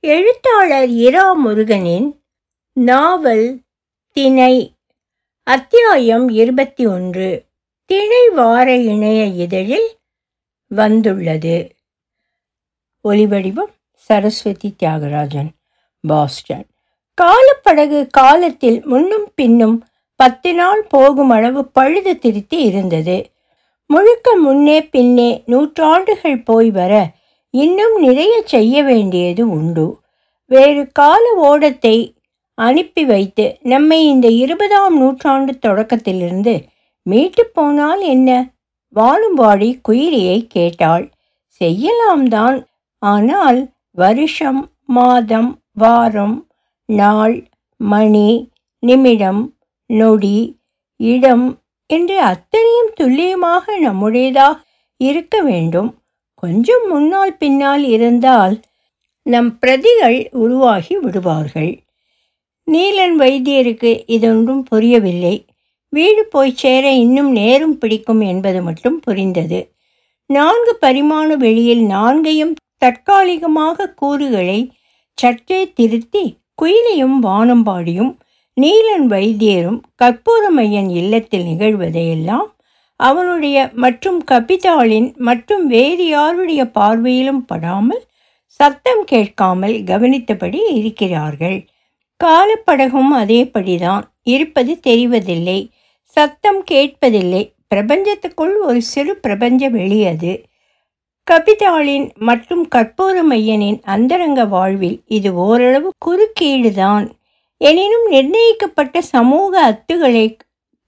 எழுத்தாளர் இரா முருகனின் நாவல் திணை அத்தியாயம் இருபத்தி ஒன்று திணை வார இணைய இதழில் வந்துள்ளது. ஒலிவடிவம் சரஸ்வதி தியாகராஜன் பாஸ்டன். காலப்படகு காலத்தில் முன்னும் பின்னும் பத்து நாள் போகும் அளவு பழுது திருத்தி இருந்தது. முழுக்க முன்னே பின்னே நூற்றாண்டுகள் போய் வர இன்னும் நிறைய செய்ய வேண்டியது உண்டு. வேறு கால ஓடத்தை அனுப்பி வைத்து நம்மை இந்த இருபதாம் நூற்றாண்டு தொடக்கத்திலிருந்து மீட்டு போனால் என்ன? வாழும்பாடி குயிரியை கேட்டாள். செய்யலாம் தான். ஆனால் வருஷம் மாதம் வாரம் நாள் மணி நிமிடம் நொடி இடம் என்று அத்தனையும் துல்லியமாக நம்முடையதாக இருக்க வேண்டும். கொஞ்சம் முன்னால் பின்னால் இருந்தால் நம் பிரதிகள் உருவாகி விடுவார்கள். நீலன் வைத்தியருக்கு இதொன்றும் புரியவில்லை. வீடு போய் சேர இன்னும் நேரம் பிடிக்கும் என்பது மட்டும் புரிந்தது. நான்கு பரிமாண வெளியில் நான்கையும் தற்காலிகமாக கூறுகளை சற்றே திருத்தி குயிலையும் வானம்பாடியும் நீலன் வைத்தியரும் கற்பூரமையன் இல்லத்தில் நிகழ்வதையெல்லாம் அவனுடைய மற்றும் கபிதாளின் மற்றும் வேறு யாருடைய பார்வையிலும் படாமல் சத்தம் கேட்காமல் கவனித்தபடி இருக்கிறார்கள். காலப்படகும் அதேபடிதான். இருப்பது தெரிவதில்லை. சத்தம் கேட்பதில்லை. பிரபஞ்சத்துக்குள் ஒரு சிறு பிரபஞ்ச வெளியது கபிதாளின் மற்றும் கற்பூரமையனின் அந்தரங்க வாழ்வில் இது ஓரளவு குறுக்கீடுதான். எனினும் நிர்ணயிக்கப்பட்ட சமூக அத்துகளை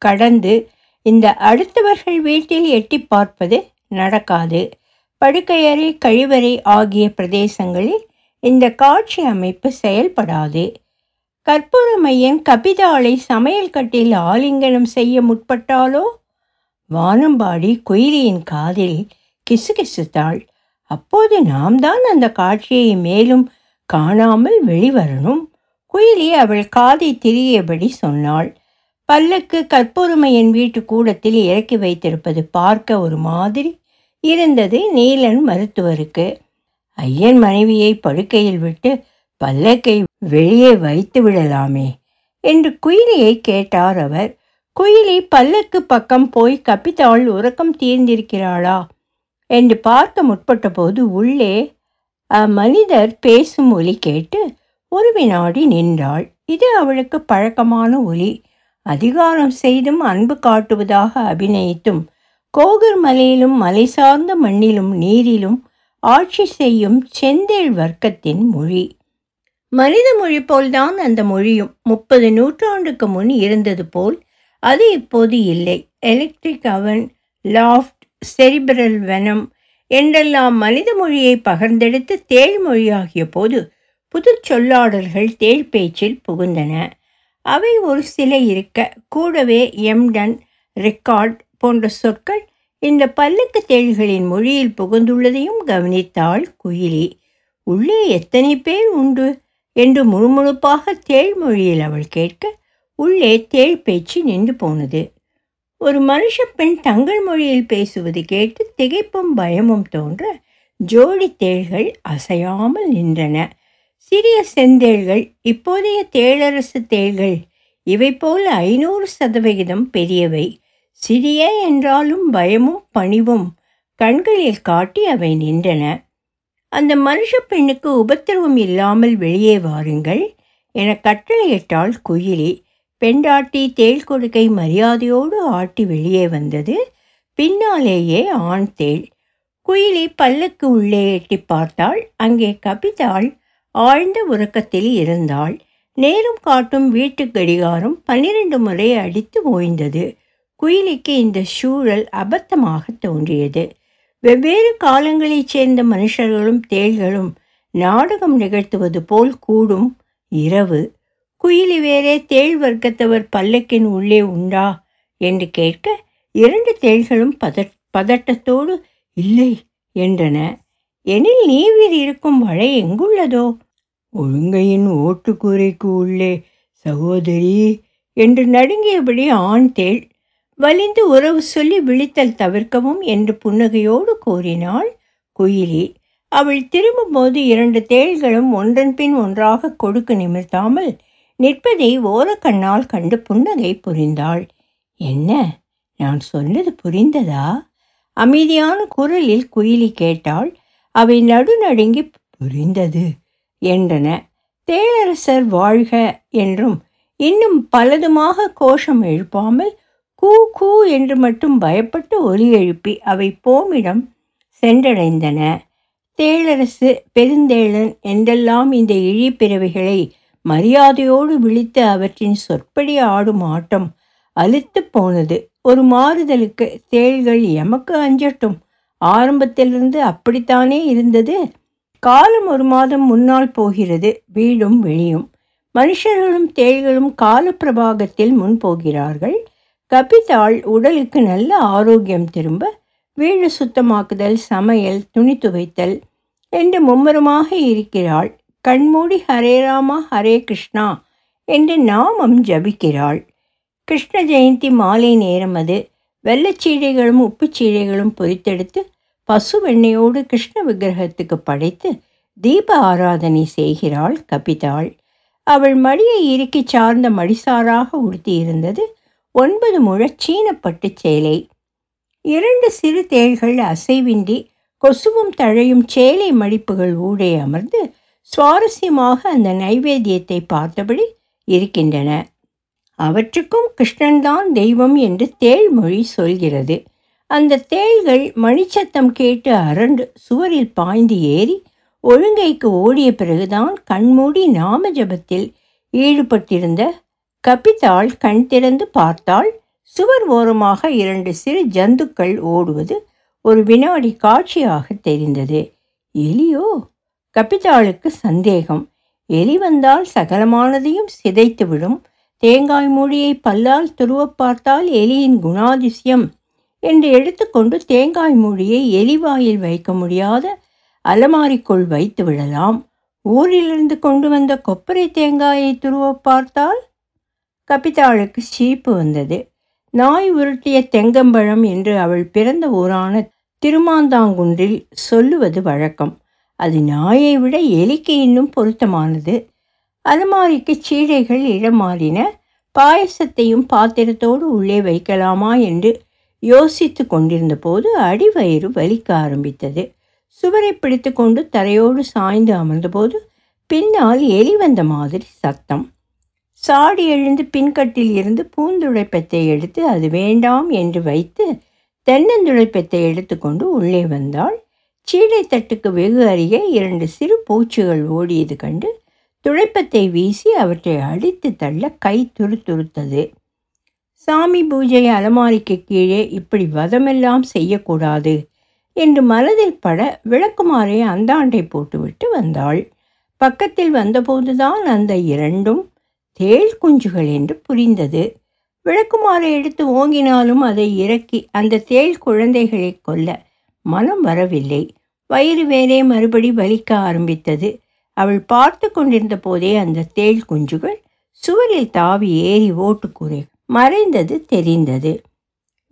கடந்து இந்த அடுத்தவர்கள் வீட்டில் எட்டி பார்ப்பது நடக்காது. படுக்கையறை கழிவறை ஆகிய பிரதேசங்களில் இந்த காட்சி அமைப்பு செயல்படாது. கற்பூரமையன் கபிதாளை சமையல் கட்டில் ஆலிங்கனம் செய்ய முற்பட்டாலோ? வானம்பாடி குயிலியின் காதில் கிசுகிசுத்தாள். அப்போது நாம் தான் அந்த காட்சியை மேலும் காணாமல் வெளிவரணும். குயிலி அவள் காதை திரியபடி சொன்னாள். பல்லக்கு கற்பூரமையன் வீட்டு கூடத்தில் இறக்கி வைத்திருப்பது பார்க்க ஒரு மாதிரி இருந்தது நீலன் மருத்துவருக்கு. ஐயன் மனைவியை படுக்கையில் விட்டு பல்லக்கை வெளியே வைத்து விடலாமே என்று குயிலியை கேட்டார் அவர். குயிலி பல்லக்கு பக்கம் போய் கப்பித்தாள் உறக்கம் தீர்ந்திருக்கிறாளா? என்று பார்க்க முற்பட்ட போது உள்ளே மனிதர் பேசும் ஒலி கேட்டு ஒரு வினாடி நின்றாள். இது அவளுக்கு பழக்கமான ஒலி. அதிகாரம் செய்தும் அன்பு காட்டுவதாக அபிநயித்தும் கோகர் மலையிலும் மலை சார்ந்த மண்ணிலும் நீரிலும் ஆட்சி செய்யும் செந்தேள் வர்க்கத்தின் மொழி. மனித மொழி போல்தான் அந்த மொழியும். முப்பது நூற்றாண்டுக்கு முன் இருந்தது போல் அது இப்போது இல்லை. எலக்ட்ரிக் அவன் லாஃப்ட் செரிபிரல் வெனம் என்றெல்லாம் மனித மொழியை பகர்ந்தெடுத்து தேள் மொழியாகிய போது புது சொல்லாடல்கள் தேள் பேச்சில் புகுந்தன. அவை ஒரு சில இருக்க கூடவே எம்டன் ரெக்கார்ட் போன்ற சொற்கள் இந்த பல்லக்கு தேள்களின் மொழியில் புகுந்துள்ளதையும் கவனித்தாள் குயிலி. உள்ளே எத்தனை பேர் உண்டு? என்று முழுமுழுப்பாக தேள் மொழியில் அவள் கேட்க உள்ளே தேள் பேச்சு நின்று போனது. ஒரு மனுஷ பெண் தங்கள் மொழியில் பேசுவது கேட்டு திகைப்பும் பயமும் தோன்ற ஜோடி தேள்கள் அசையாமல் நின்றன. சிறிய செந்தேள்கள் இப்போதைய தேளரசு தேள்கள் இவை போல் ஐநூறு சதவிகிதம் பெரியவை. சிறிய என்றாலும் பயமும் பணிவும் கண்களில் காட்டி அவை நின்றன. அந்த மனுஷ பெண்ணுக்கு உபத்திரவம் இல்லாமல் வெளியே வாருங்கள் என கட்டளையிட்டாள் குயிலி. பெண்டாட்டி தேள் கொடுக்கை மரியாதையோடு ஆட்டி வெளியே வந்தது. பின்னாலேயே ஆண் தேள். குயிலி பல்லுக்கு உள்ளே எட்டி பார்த்தாள். அங்கே கபிதாள் ஆழ்ந்த உறக்கத்தில் இருந்தாள். நேரம் காட்டும் வீட்டு கடிகாரம் பன்னிரண்டு முறை அடித்து ஓய்ந்தது குயிலிக்கு இந்த சூழல் அபத்தமாக தோன்றியது. வெவ்வேறு காலங்களைச் சேர்ந்த மனுஷர்களும் தேள்களும் நாடகம் நிகழ்த்துவது போல் கூடும் இரவு. குயிலி வேறே தேள் வர்க்கத்தவர் பல்லக்கின் உள்ளே உண்டா? என்று கேட்க இரண்டு தேள்களும் பத பதட்டத்தோடு இல்லை என்றன. எனில் நீவிர் இருக்கும் வழை எங்குள்ளதோ? ஒழுங்கையின் ஓட்டுக்கூரைக்கு உள்ளே சகோதரி என்று நடுங்கியபடி ஆண் தேள் வலிந்து உறவு சொல்லி விழித்தல் தவிர்க்கவும் என்று புன்னகையோடு கூறினாள். குயிலி அவள் திரும்பும்போது இரண்டு தேள்களும் ஒன்றன் பின் ஒன்றாக கொடுக்கு நிமிர்த்தாமல் நிற்பதை ஓரக்கண்ணால் கண்டு புன்னகை புரிந்தாள். என்ன? நான் சொன்னது புரிந்ததா? அமைதியான குரலில் குயிலி கேட்டாள். அவை நடுநடுங்கி புரிந்தது என்றன. தேளரசர் வாழ்க என்றும் இன்னும் பலதுமாக கோஷம் எழுப்பாமல் கூ கூ என்று மட்டும் பயப்பட்டு ஒலி எழுப்பி அவை போமிடம் சென்றடைந்தன. தேளரசு பெருந்தேளன் என்றெல்லாம் இந்த இழிப்பிறவைகளை மரியாதையோடு விழித்து அவற்றின் சொற்படி ஆடும் ஆட்டம் அலுத்து போனது. ஒரு மாறுதலுக்கு தேள்கள் எமக்கு அஞ்சட்டும். ஆரம்பத்திலிருந்து அப்படித்தானே இருந்தது? காலம் ஒரு மாதம் முன்னால் போகிறது வீடும் வெளியும் மனுஷர்களும் தேள்களும் காலப்பிரபாகத்தில் முன் போகிறார்கள். கபிதாள் உடலுக்கு நல்ல ஆரோக்கியம் திரும்ப வீடு சுத்தமாக்குதல் சமையல் துணி துவைத்தல் என்று மும்முரமாக இருக்கிறாள். கண்மூடி ஹரே ராமா ஹரே கிருஷ்ணா என்று நாமம் ஜபிக்கிறாள். கிருஷ்ண ஜெயந்தி மாலை நேரம் அது. வெள்ளச்சீடைகளும் உப்புச்சீடைகளும் பொரித்தெடுத்து பசு வெண்ணையோடு கிருஷ்ண விக்கிரகத்துக்கு படைத்து தீப ஆராதனை செய்கிறாள் கபிதாள். அவள் மடியை இறுக்கி சார்ந்த மடிசாராக உடுத்தியிருந்தது ஒன்பது முழ சீனப்பட்டு சேலை. இரண்டு சிறு தேள்கள் அசைவின்றி கொசுவும் தழையும் சேலை மடிப்புகள் ஊடே அமர்ந்து சுவாரஸ்யமாக அந்த நைவேத்தியத்தை பார்த்தபடி இருக்கின்றன. அவற்றுக்கும் கிருஷ்ணன்தான் தெய்வம் என்று தேள்மொழி சொல்கிறது. அந்த தேள்கள் மணிச்சத்தம் கேட்டு அரண்டு சுவரில் பாய்ந்து ஏறி ஒழுங்கைக்கு ஓடிய பிறகுதான் கண்மூடி நாம ஜபத்தில் ஈடுபட்டிருந்த கபிதாள் கண் திறந்து பார்த்தாள். சுவர் ஓரமாக இரண்டு சிறு ஜந்துக்கள் ஓடுவது ஒரு வினாடி காட்சியாக தெரிந்தது. எலியோ? கபிதாளுக்கு சந்தேகம். எலி வந்தால் சகலமானதையும் சிதைத்துவிடும். தேங்காய் மூடியை பல்லால் துருவப் பார்த்தால் எலியின் குணாதிசயம் என்று எடுத்துக்கொண்டு தேங்காய் மூடியை எலிவாயில் வைக்க முடியாத அலமாரிக்குள் வைத்து விடலாம். ஊரிலிருந்து கொண்டு வந்த கொப்பரை தேங்காயை துருவ பார்த்தால் கபிதாளுக்கு சீப்பு வந்தது. நாய் உருட்டிய தெங்கம்பழம் என்று அவள் பிறந்த ஊரான திருமாந்தாங்குன்றில் சொல்லுவது வழக்கம். அது நாயை விட எலிக்கு இன்னும் பொருத்தமானது. அலமாரிக்கு சீடைகள் இடமாறின. பாயசத்தையும் பாத்திரத்தோடு உள்ளே வைக்கலாமா என்று யோசித்து கொண்டிருந்த போது அடிவயிறு வலிக்க ஆரம்பித்தது. சுவரை பிடித்து கொண்டு தரையோடு சாய்ந்து அமர்ந்தபோது பின்னால் எலி வந்த மாதிரி சத்தம். சாடி எழுந்து பின்கட்டில் இருந்து பூந்துடைப்பத்தை எடுத்து அது வேண்டாம் என்று வைத்து தென்னந்துடைப்பத்தை எடுத்துக்கொண்டு உள்ளே வந்தாள். சீடை தட்டுக்கு வெகு அருகே இரண்டு சிறு பூச்சிகள் ஓடியது கண்டு துழைப்பத்தை வீசி அவற்றை அடித்து தள்ள கை துருத்துருத்தது. சாமி பூஜை அலமாரிக்கு கீழே இப்படி வதமெல்லாம் செய்யக்கூடாது என்று மனதில் பட விளக்குமாறே அந்தாண்டை போட்டுவிட்டு வந்தாள். பக்கத்தில் வந்தபோதுதான் அந்த இரண்டும் தேள் குஞ்சுகள் என்று புரிந்தது. விளக்குமாறை எடுத்து ஓங்கினாலும் அதை இறக்கி அந்த தேள் குழந்தைகளை கொல்ல மனம் வரவில்லை. வயிறு வேறே மறுபடி வலிக்க ஆரம்பித்தது. அவள் பார்த்து கொண்டிருந்த போதே அந்த தேள் குஞ்சுகள் சுவரில் தாவி ஏறி ஓட்டுக்குறை மறைந்தது தெரிந்தது.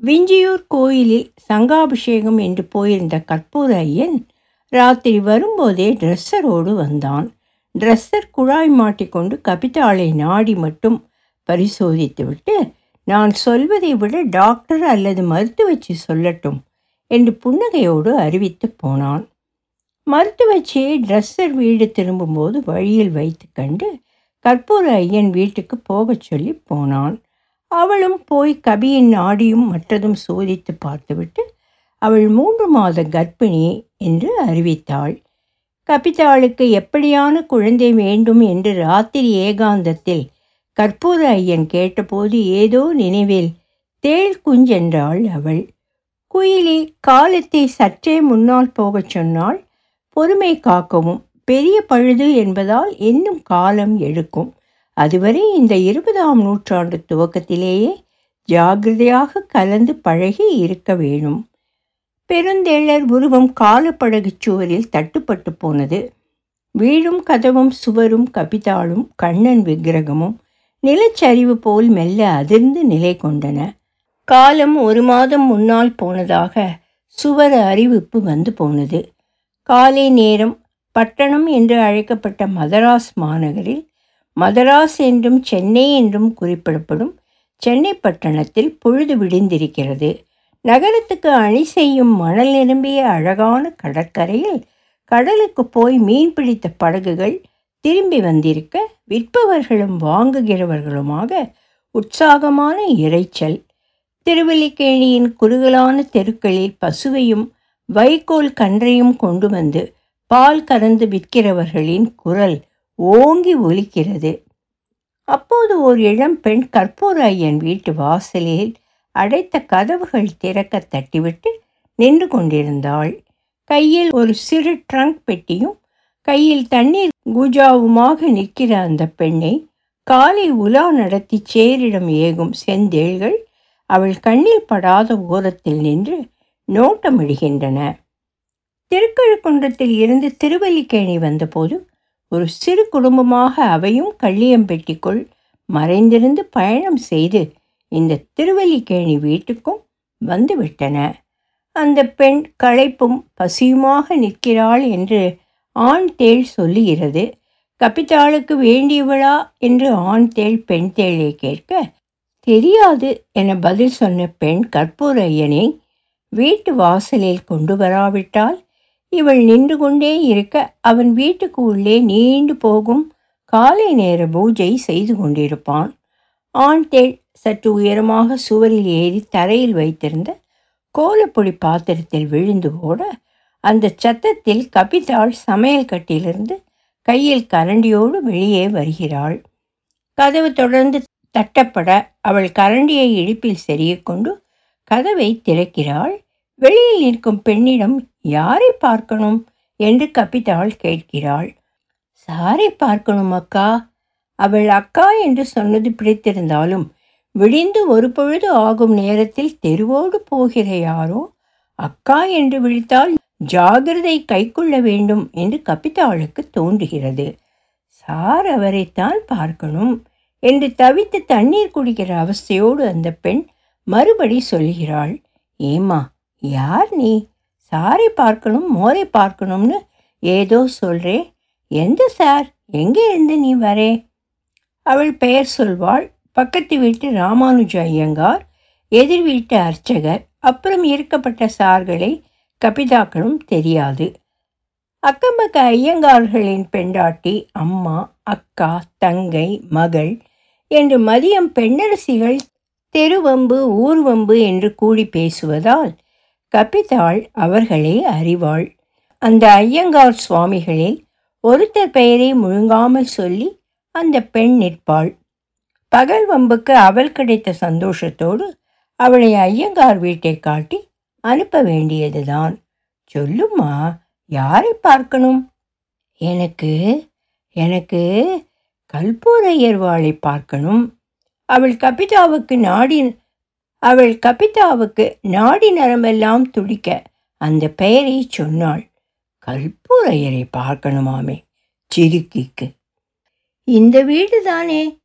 விஞ்சியூர் கோயிலில் சங்காபிஷேகம் என்று போயிருந்த கற்பூர ஐயன் ராத்திரி வரும்போதே ட்ரெஸ்ஸரோடு வந்தான். ட்ரெஸ்ஸர் குழாய் மாட்டிக்கொண்டு கபிதாளை நாடி மட்டும் பரிசோதித்துவிட்டு நான் சொல்வதை விட டாக்டர் அல்லது மருத்துவச்சி சொல்லட்டும் என்று புன்னகையோடு அறிவித்து போனான். மருத்துவச்சியை ட்ரெஸ்ஸர் வீடு திரும்பும்போது வழியில் வைத்து கண்டு கற்பூர ஐயன் வீட்டுக்கு போகச் சொல்லி போனான் அவளும் போய் கபியின் நாடியும் மற்றதும் சோதித்து பார்த்துவிட்டு அவள் மூன்று மாத கர்ப்பிணி என்று அறிவித்தாள். கபிதாளுக்கு எப்படியான குழந்தை வேண்டும் என்று ராத்திரி ஏகாந்தத்தில் கற்பூர ஐயன் கேட்டபோது ஏதோ நினைவில் தேள் குஞ்சென்றாள் அவள். குயிலி காலத்தை சற்றே முன்னால் போகச் சொன்னால் பொறுமை காக்கவும். பெரிய பழுது என்பதால் இன்னும் காலம் எடுக்கும். அதுவரை இந்த இருபதாம் நூற்றாண்டு துவக்கத்திலேயே ஜாகிரதையாக கலந்து பழகி இருக்க வேணும். பெருந்தேளர் உருவம் காலப்படகுச் சுவரில் தட்டுப்பட்டு போனது. வீடும் கதவும் சுவரும் கபிதாளும் கண்ணன் விக்கிரகமும் நிலச்சரிவு போல் மெல்ல அதிர்ந்து நிலை கொண்டன. காலம் ஒரு மாதம் முன்னால் போனதாக சுவர் அறிவிப்பு வந்து போனது. காலை நேரம் பட்டணம் என்று அழைக்கப்பட்ட மதராஸ் மாநகரில் மதராஸ் என்றும் சென்னை என்றும் குறிப்பிடப்படும் சென்னை பட்டணத்தில் பொழுது விடிந்திருக்கிறது. நகரத்துக்கு அணி செய்யும் மணல் நிரம்பிய அழகான கடற்கரையில் கடலுக்கு போய் மீன் பிடித்த படகுகள் திரும்பி வந்திருக்க விற்பவர்களும் வாங்குகிறவர்களுமாக உற்சாகமான இரைச்சல் திருவல்லிக்கேணியின் குறுகலான தெருக்களில் பசுவையும் வைக்கோல் கன்றையும் கொண்டு வந்து பால் கறந்து விற்கிறவர்களின் குரல் ஓங்கி ஒலிக்கிறது. அப்போது ஒரு இளம் பெண் கற்பூர ஐயன் வீட்டு வாசலில் அடைத்த கதவுகள் திறக்க தட்டிவிட்டு நின்று கொண்டிருந்தாள். கையில் ஒரு சிறு ட்ரங்க் பெட்டியும் கையில் தண்ணீர் குஜாவுமாக நிற்கிற அந்த பெண்ணை காலை உலா நடத்தி சேரிடம் ஏகும் செந்தேள்கள் அவள் கண்ணில் படாத ஓரத்தில் நின்று நோட்டமிடுகின்றன. திருக்கழுக்குன்றத்தில் இருந்து திருவல்லிக்கேணி வந்தபோது ஒரு சிறு குடும்பமாக அவையும் கள்ளியம்பெட்டிக்குள் மறைந்திருந்து பயணம் செய்து இந்த திருவல்லிக்கேணி வீட்டுக்கும் வந்துவிட்டன. அந்த பெண் களைப்பும் பசியுமாக நிற்கிறாள் என்று ஆண் தேள் சொல்லுகிறது. கபித்தாளுக்கு வேண்டியவளா? என்று ஆண் தேள் பெண் தேளை கேட்க தெரியாது என பதில் சொன்ன பெண் கற்பூர ஐயனை வீட்டு வாசலில் கொண்டு வராவிட்டால் இவள் நின்று கொண்டே இருக்க அவன் வீட்டுக்கு உள்ளே நீண்டு போகும் காலை நேர பூஜை செய்து கொண்டிருப்பான். ஆண் தேள் சற்று உயரமாக சுவரில் ஏறி தரையில் வைத்திருந்த கோலப்பொடி பாத்திரத்தில் விழுந்து ஓட அந்த சத்தத்தில் கபிதாள் சமையல் கட்டிலிருந்து கையில் கரண்டியோடு வெளியே வருகிறாள். கதவு தொடர்ந்து தட்டப்பட அவள் கரண்டியை இடுப்பில் செறிய கொண்டு கதவை திறக்கிறாள். வெளியில் நிற்கும் பெண்ணிடம் யாரை பார்க்கணும்? என்று கப்பித்தாள் கேட்கிறாள். சாரை பார்க்கணும் அக்கா. அவள் அக்கா என்று சொன்னது பிடித்திருந்தாலும் விடிந்து ஒரு பொழுது ஆகும் நேரத்தில் தெருவோடு போகிற யாரோ? அக்கா என்று விழித்தால் ஜாகிரதை கைக்கொள்ள வேண்டும் என்று கப்பித்தாளுக்கு தோன்றுகிறது. சார் அவரைத்தான் பார்க்கணும் என்று தவித்து தண்ணீர் குடிக்கிற அவஸ்தையோடு அந்த பெண் மறுபடி சொல்கிறாள் ஏமா யார் நீ? சாரை பார்க்கணும் மோரை பார்க்கணும்னு ஏதோ சொல்றே. எந்த சார்? எங்கே இருந்து நீ வரே? அவள் பெயர் சொல்வாள். பக்கத்து வீட்டு ராமானுஜ ஐயங்கார் எதிர் வீட்டு அர்ச்சகர் அப்புறம் இருக்கப்பட்ட சார்களை கபிதாக்களும் தெரியாது. அக்கம்பக்க ஐயங்கார்களின் பெண்டாட்டி அம்மா அக்கா தங்கை மகள் என்று மதியம் பெண்ணரசிகள் தெருவம்பு ஊர்வம்பு என்று கூடி பேசுவதால் கபிதாள் அவர்களே அறிவாள். அந்த ஐயங்கார் சுவாமிகளில் ஒருத்தர் பெயரை முழுங்காமல் சொல்லி அந்த பெண் நிற்பாள். பகல் வம்புக்கு அவள் கிடைத்த சந்தோஷத்தோடு அவளை ஐயங்கார் வீட்டை காட்டி அனுப்ப வேண்டியதுதான். சொல்லுமா யாரை பார்க்கணும்? எனக்கு எனக்கு கல்பூரையர்வாளை பார்க்கணும். அவள் கபிதாவுக்கு நாடி அவள் கபிதாவுக்கு நாடி நரம்பெல்லாம் துடிக்க அந்த பெயரை சொன்னாள். கல்பூரையரை பார்க்கணுமாமே சிறுக்கிக்கு இந்த வீடு தானே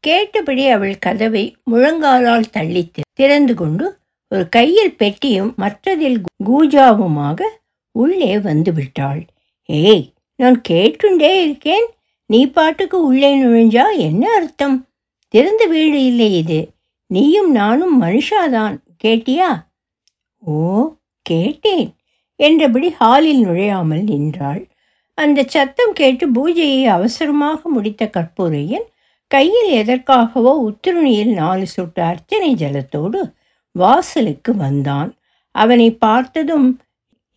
கேட்டபடி அவள் கதவை முழங்காலால் தள்ளி திறந்து கொண்டு ஒரு கையில் பெட்டியும் மற்றதில் கூஜாவுமாக உள்ளே வந்து விட்டாள். ஏய் நான் கேட்டுண்டே இருக்கேன். நீ பாட்டுக்கு உள்ளே நுழைஞ்சா என்ன அர்த்தம்? திறந்த வீடு இல்லை இது. நீயும் நானும் மனுஷாதான் கேட்டியா? ஓ கேட்டேன் என்றபடி ஹாலில் நுழையாமல் நின்றாள். அந்த சத்தம் கேட்டு பூஜையை அவசரமாக முடித்த கற்பூரையன் கையில் எதற்காகவோ உத்துருணியில் நாலு சொட்டு அர்ச்சனை ஜலத்தோடு வாசலுக்கு வந்தான். அவனை பார்த்ததும்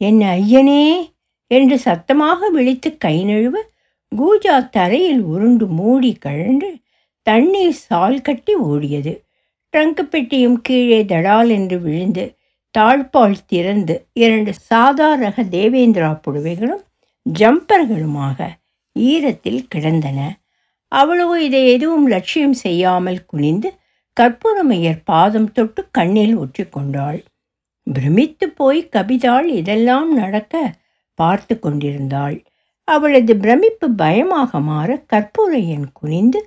என் ஐயனே? என்று சத்தமாக விழித்து கை நழுவ கூஜா தரையில் உருண்டு மூடி கழன்று தண்ணீர் சால் கட்டி ஓடியது. ட்ரங்க் பெட்டியும் கீழே தடால் என்று விழுந்து தாழ்பால் திறந்து இரண்டு சாதா ரக தேவேந்திரா புடவைகளும் ஜம்பர்களுமாக ஈரத்தில் கிடந்தன. அவளோ இதை எதுவும் லட்சியம் செய்யாமல் குனிந்து கற்பூரமையர் பாதம் தொட்டு கண்ணில் ஒற்றிக்கொண்டாள் பிரமித்து போய் கபிதாள் இதெல்லாம் நடக்க பார்த்து கொண்டிருந்தாள். அவளது பிரமிப்பு பயமாக மாற கற்பூரையன் குனிந்து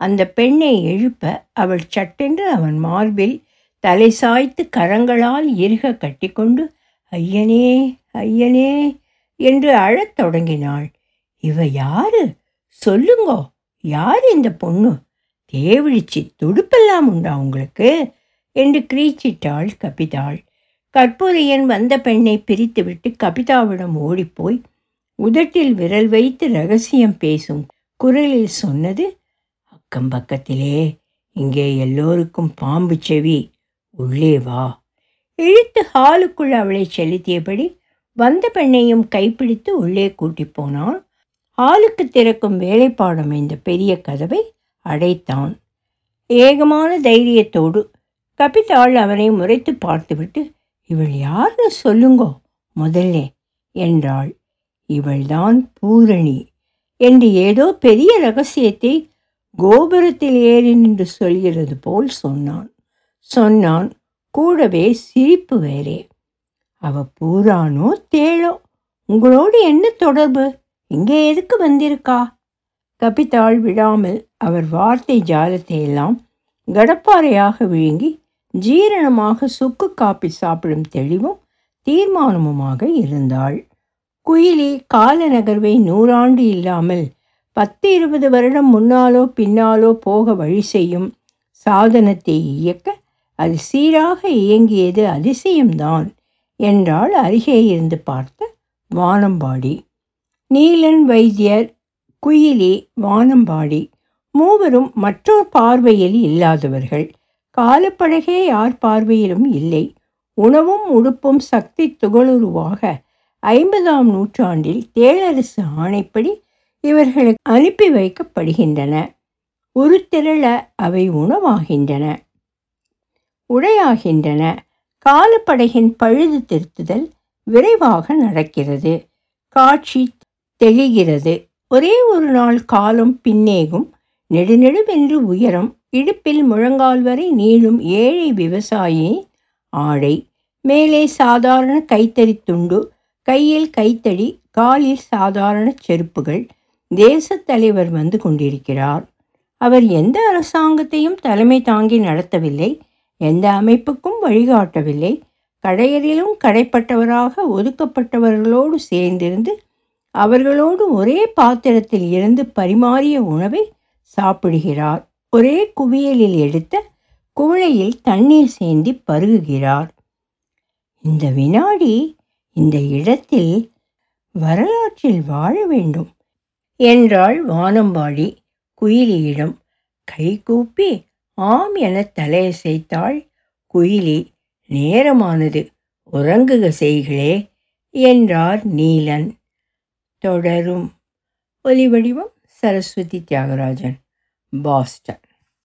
அந்த பெண்ணை எழுப்ப அவள் சட்டென்று அவன் மார்பில் தலை சாய்த்து கரங்களால் இறுக கட்டிக்கொண்டு ஐயனே ஐயனே என்று அழத் தொடங்கினாள். இவ யாரு? சொல்லுங்கோ யார் இந்த பொண்ணு? தேவிழிச்சி துடுப்பெல்லாம் உண்டா உங்களுக்கு? என்று கிரீச்சிட்டாள் கபிதாள். கற்பூரியன் வந்த பெண்ணை பிரித்துவிட்டு கபிதாவிடம் ஓடிப்போய் உதட்டில் விரல் வைத்து ரகசியம் பேசும் குரலில் சொன்னது அக்கம் பக்கத்திலே இங்கே எல்லோருக்கும் பாம்பு செவி உள்ளே வா. இழுத்து ஹாலுக்குள் அவளை செலுத்தியபடி வந்த பெண்ணையும் கைப்பிடித்து உள்ளே கூட்டி போனான் ஹாலுக்கு திறக்கும் வேலைப்பாடம் இந்த பெரிய கதவை அடைத்தான். ஏகமான தைரியத்தோடு கபிதாள் அவனை முறைத்து பார்த்துவிட்டு இவள் யாருன்னு சொல்லுங்கோ முதல்ல என்றாள். இவள்தான் பூரணி என்று ஏதோ பெரிய ரகசியத்தை கோபுரத்தில் ஏறி நின்று சொல்கிறது போல் சொன்னான். சொன்னான் கூடவே சிரிப்பு வேறே. அவ பூரானோ தேழோ உங்களோடு என்ன தொடர்பு? இங்கே எதுக்கு வந்திருக்கா? கபித்தாள் விடாமல் அவர் வார்த்தை ஜாலத்தை எல்லாம் கடப்பாறையாக விழுங்கி ஜீரணமாக சுக்கு காப்பி சாப்பிடும் தெளிவும் தீர்மானமுமாக இருந்தாள். குயிலி கால நகர்வை நூறாண்டு இல்லாமல் பத்து இருபது வருடம் முன்னாலோ பின்னாலோ போக வழி செய்யும் சாதனத்தை இயக்க அது சீராக இயங்கியது அதிசயம்தான் என்றால் அருகே இருந்து பார்த்த வானம்பாடி. நீலன் வைத்தியர் குயிலி வானம்பாடி. மூவரும் மற்றொரு பார்வையில் இல்லாதவர்கள். காலப்பழகே யார் பார்வையிலும் இல்லை. உணவும் உடுப்பும் சக்தி துகளுருவாக. ஐம்பதாம் நூற்றாண்டில் தேளரசு ஆணைப்படி இவர்களுக்கு அனுப்பி வைக்கப்படுகின்றன. ஒரு திரள அவை உணவாகின்றன. உடையாகின்றன. காலப்படையின் பழுது திருத்துதல் விரைவாக நடக்கிறது. காட்சி தெளிகிறது. ஒரே ஒரு நாள் காலம் பின்னேகும். நெடுநெடுவென்று உயரம். இடுப்பில் முழங்கால் வரை நீளும் ஏழை விவசாயி ஆடை. மேலே சாதாரண கைத்தறி துண்டு. கையில் கைத்தடி. காலில் சாதாரண செருப்புகள். தேசத்தலைவர் வந்து கொண்டிருக்கிறார். அவர் எந்த அரசாங்கத்தையும் தலைமை தாங்கி நடத்தவில்லை. எந்த அமைப்புக்கும் வழிகாட்டவில்லை. கடையரிலும் கடைப்பட்டவராக ஒதுக்கப்பட்டவர்களோடு சேர்ந்திருந்து அவர்களோடு ஒரே பாத்திரத்தில் இருந்து பரிமாறிய உணவை சாப்பிடுகிறார். ஒரே குவியலில் எடுத்த குவளையில் தண்ணீர் சேந்தி பருகுகிறார். இந்த வினாடி இந்த இடத்தில் வரலாற்றில் வாழ வேண்டும். என்றாள் வானம்பாடி. குயிலியிடம் கைகூப்பி ஆம் என தலையசைத்தாள் குயிலி. நேரமானது உறங்குக செய்களே என்றார் நீலன். தொடரும். ஒலிவடிவம் சரஸ்வதி தியாகராஜன் பாஸ்டன்.